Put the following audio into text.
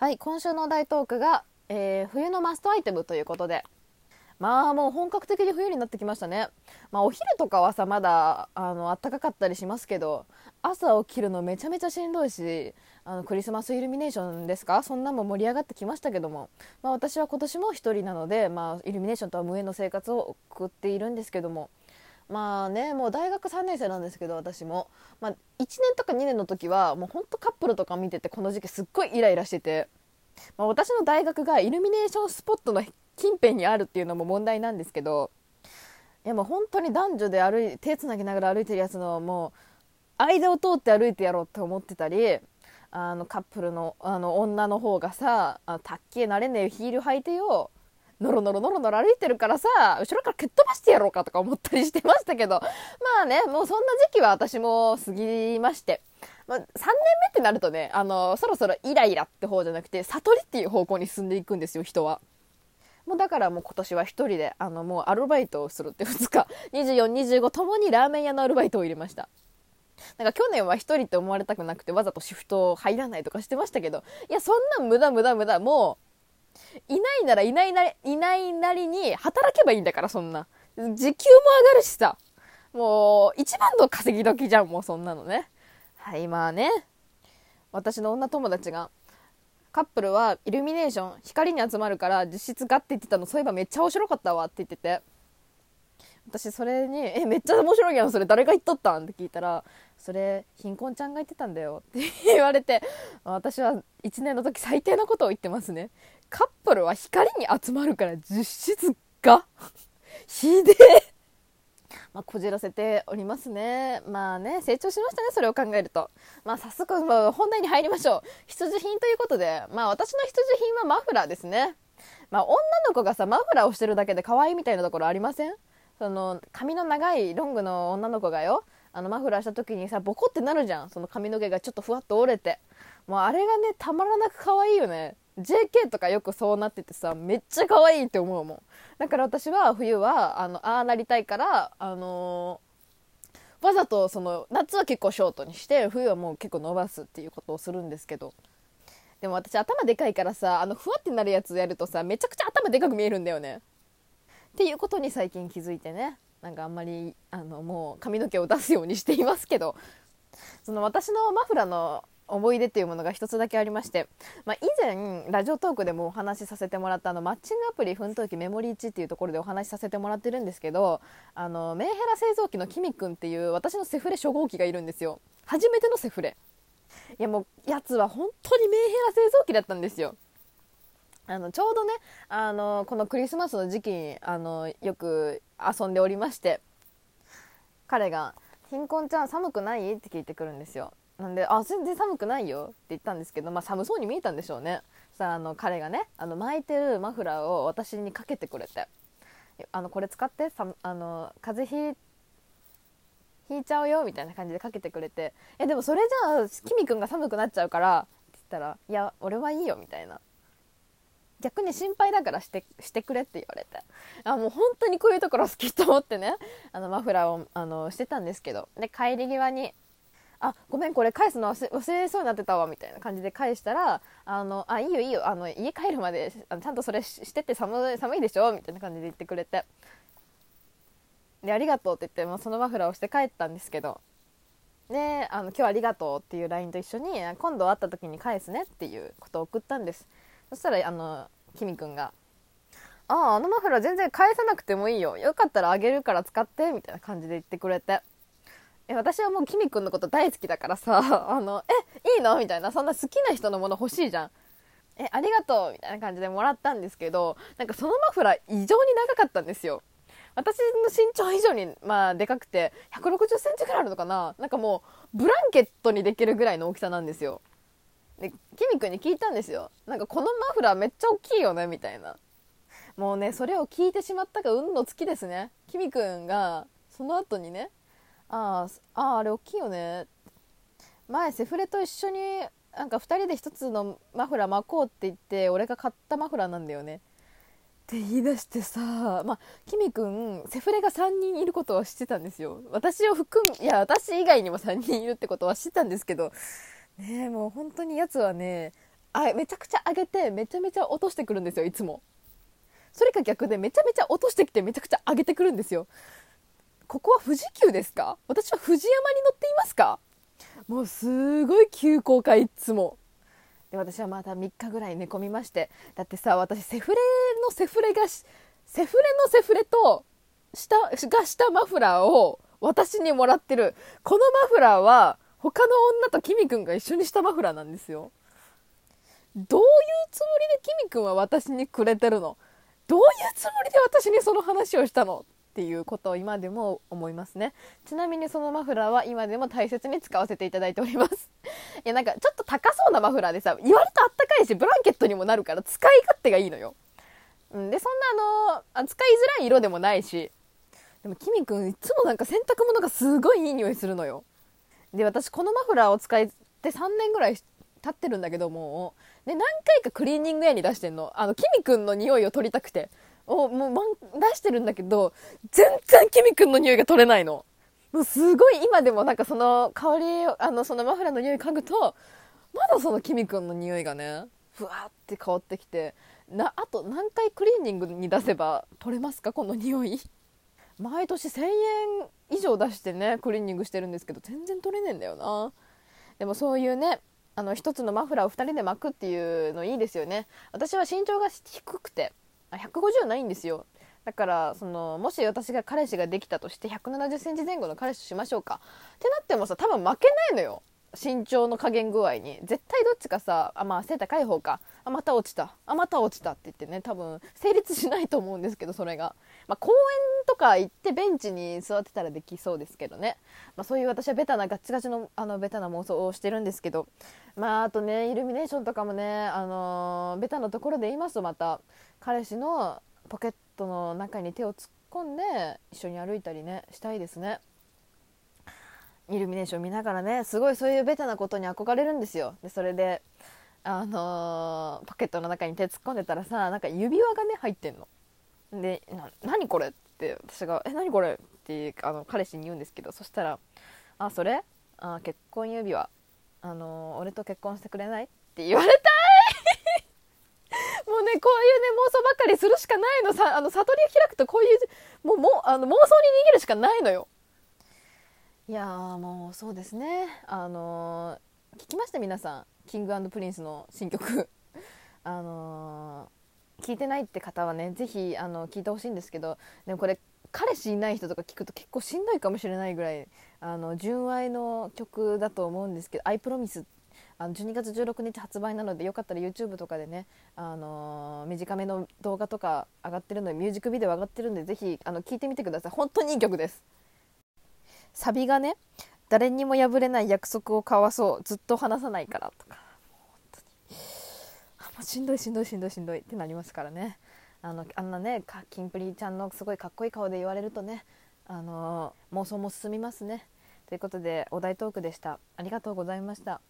はい今週の大トークが、えー冬のマストアイテムということで。まあもう本格的に冬になってきましたね。まあお昼とかはさまだあの暖かかったりしますけど朝起きるのめちゃめちゃしんどいしあのクリスマスイルミネーションですか？そんなんも盛り上がってきましたけども、まあ、私は今年も一人なので、まあ、イルミネーションとは無縁の生活を送っているんですけども。まあねもう大学3年生なんですけど私も、まあ、1年とか2年の時はもうほんとカップルとか見ててこの時期すっごいイライラしてて、まあ、私の大学がイルミネーションスポットの近辺にあるっていうのも問題なんですけどいやもう本当に男女で歩い手つなぎながら歩いてるやつのもう間を通って歩いてやろうって思ってたりあのカップルのあの女の方がさあたっけえなれねえヒール履いてよノロノロノロノロ歩いてるからさ後ろから蹴っ飛ばしてやろうかとか思ったりしてましたけどまあねもうそんな時期は私も過ぎまして、まあ、3年目ってなるとねあのそろそろイライラって方じゃなくて悟りっていう方向に進んでいくんですよ人は。もうだからもう今年は1人であのもうアルバイトをするって2日。2425ともにラーメン屋のアルバイトを入れました。なんか去年は1人って思われたくなくてわざとシフト入らないとかしてましたけどいやそんな無駄無駄無駄もういないならいないなりいないなりに働けばいいんだからそんな。時給も上がるしさ。もう一番の稼ぎ時じゃんもうそんなのね。はいまあね。私の女友達がカップルはイルミネーション光に集まるから実質がって言ってたのそういえばめっちゃ面白かったわって言ってて。私それに「えめっちゃ面白いやんそれ誰が言っとったん?」って聞いたら「それ貧困ちゃんが言ってたんだよ」って言われて私は1年の時最低なことを言ってますね。カップルは光に集まるから実質がひでえまあ、こじらせておりますね。まあね、成長しましたね、それを考えると。まあ、早速、まあ、本題に入りましょう。必需品ということで、まあ、私の必需品はマフラーですね。まあ、女の子がさ、マフラーをしてるだけで可愛いみたいなところありません？その、髪の長いロングの女の子がよ、あの、マフラーした時にさ、ボコってなるじゃん。その髪の毛がちょっとふわっと折れて。もう、あれがね、たまらなく可愛いよね。JK とかよくそうなっててさ、めっちゃ可愛いって思うもん。だから私は冬は、あの、ああなりたいから、あのーわざとその、夏は結構ショートにして、冬はもう結構伸ばすっていうことをするんですけど。でも私頭でかいからさ、あの、ふわってなるやつやるとさ、めちゃくちゃ頭でかく見えるんだよね。っていうことに最近気づいてね。なんかあんまり、あの、もう髪の毛を出すようにしていますけど。その私のマフラーの思い出っていうものが一つだけありまして、まあ、以前ラジオトークでもお話しさせてもらったあのマッチングアプリ奮闘記メモリー1っていうところでお話しさせてもらってるんですけどあのメンヘラ製造機のキミくんっていう私のセフレ初号機がいるんですよ。初めてのセフレ。いやもうやつは本当にメンヘラ製造機だったんですよ。あのちょうどねあのこのクリスマスの時期にあのよく遊んでおりまして彼が「貧困ちゃん寒くない?」って聞いてくるんですよ。なんで「あ全然寒くないよ」って言ったんですけど、まあ、寒そうに見えたんでしょうね。そしたらあの彼がねあの巻いてるマフラーを私にかけてくれて「あのこれ使ってさあの風邪ひいちゃうよ」みたいな感じでかけてくれて「えでもそれじゃあキミくんが寒くなっちゃうから」って言ったら「いや俺はいいよ」みたいな。逆に心配だからしてしてくれって言われて。あもう本当にこういうところ好きと思ってねあのマフラーをあのしてたんですけど。で帰り際に「あごめんこれ返すの忘れそうになってたわ」みたいな感じで返したら「あのあいいよいいよあの家帰るまであのちゃんとそれしてって寒い寒いでしょ」みたいな感じで言ってくれて。で「ありがとう」って言って、まあ、そのマフラーをして帰ったんですけど。であの「今日ありがとう」っていう LINE と一緒に「今度会った時に返すね」っていうことを送ったんです。そしたらあのキミくんが「あああのマフラー全然返さなくてもいいよ。よかったらあげるから使って」みたいな感じで言ってくれて。え私はもうキミくんのこと大好きだからさ あのえいいの？みたいなそんな好きな人のもの欲しいじゃん。えありがとう。みたいな感じでもらったんですけどなんかそのマフラー異常に長かったんですよ。私の身長以上にまあでかくて1 6 0センチぐらいあるのかな。なんかもうブランケットにできるぐらいの大きさなんですよ。でキミくんに聞いたんですよ。なんかこのマフラーめっちゃ大きいよね？みたいな。もうねそれを聞いてしまったが運の尽きですね。キミくんがその後にねあーああれ大きいよね。前セフレと一緒になんか2人で1つのマフラー巻こうって言って俺が買ったマフラーなんだよね。って言い出してさまあキミくんセフレが3人いることは知ってたんですよ。私を含むいや私以外にも3人いるってことは知ってたんですけどねもう本当にやつはねあめちゃくちゃ上げてめちゃめちゃ落としてくるんですよいつも。それか逆でめちゃめちゃ落としてきてめちゃくちゃ上げてくるんですよ。ここは富士急ですか？私は富士山に乗っていますか？もうすごい急降下いつも。で私はまた3日ぐらい寝込みまして。だってさ私セフレのセフレがセフレのセフレと下がしたマフラーを私にもらってる。このマフラーは他の女とキミくんが一緒にしたマフラーなんですよ。どういうつもりでキミくんは私にくれてるの？どういうつもりで私にその話をしたの？っていうことを今でも思いますね。ちなみにそのマフラーは今でも大切に使わせていただいております。いやなんかちょっと高そうなマフラーでさ言われたあったかいしブランケットにもなるから使い勝手がいいのよ、うん、でそんなあの使いづらい色でもないしでもキミくんいつもなんか洗濯物がすごいいい匂いするのよ。で私このマフラーを使って3年ぐらい経ってるんだけどもで何回かクリーニング屋に出してんの。あのキミくんの匂いを取りたくて。おもう出してるんだけど全然キミくんの匂いが取れないの。もうすごい今でもなんかその香りあのそのマフラーの匂い嗅ぐとまだそのキミくんの匂いがねふわって香ってきてなあと何回クリーニングに出せば取れますか？この匂い。毎年1000円以上出してねクリーニングしてるんですけど全然取れねえんだよな。でもそういうねあの一つのマフラーを2人で巻くっていうのいいですよね。私は身長が低くて150ないんですよ。だからそのもし私が彼氏ができたとして1 7 0センチ前後の彼氏しましょうか。ってなってもさ多分負けないのよ。身長の加減具合に。絶対どっちかさあまあ背高い方か。あまた落ちた。あまた落ちた。って言ってね多分成立しないと思うんですけどそれが、まあ、公園とか行ってベンチに座ってたらできそうですけどね、まあ、そういう私はベタなガッチガチのあのベタな妄想をしてるんですけど。まああとねイルミネーションとかもねあのー、ベタなところで言いますとまた彼氏のポケットの中に手を突っ込んで一緒に歩いたりねしたいですね。イルミネーション見ながらねすごいそういうベタなことに憧れるんですよでそれであのー、ポケットの中に手突っ込んでたらさなんか指輪がね入ってんので「何これ?」って私が「え何これ?」ってあの彼氏に言うんですけどそしたら「あそれ？あ結婚指輪あのー、俺と結婚してくれない?」って言われたい もうねこういうね妄想ばっかりするしかないのさあの悟りを開くとこういうもうもあの妄想に逃げるしかないのよいやもうそうですね。あのー、聞きました？皆さん。キングプリンスの新曲。あのー、聞いてないって方はね是非あの聞いてほしいんですけどでもこれ彼氏いない人とか聞くと結構しんどいかもしれないぐらいあの純愛の曲だと思うんですけど「I Promise」あの12月16日発売なのでよかったら YouTube とかでね、あのー、短めの動画とか上がってるのでミュージックビデオ上がってるんでぜひあの聞いてみてください。本当にいい曲です。サビがね誰にも破れない約束を交わそうずっと話さないからとか。もうしんどいしんどいしんどいしんどいってなりますからね。あのあんなねキンプリちゃんのすごいかっこいい顔で言われるとねあの妄想も進みますね。ということでお題トークでした。ありがとうございました。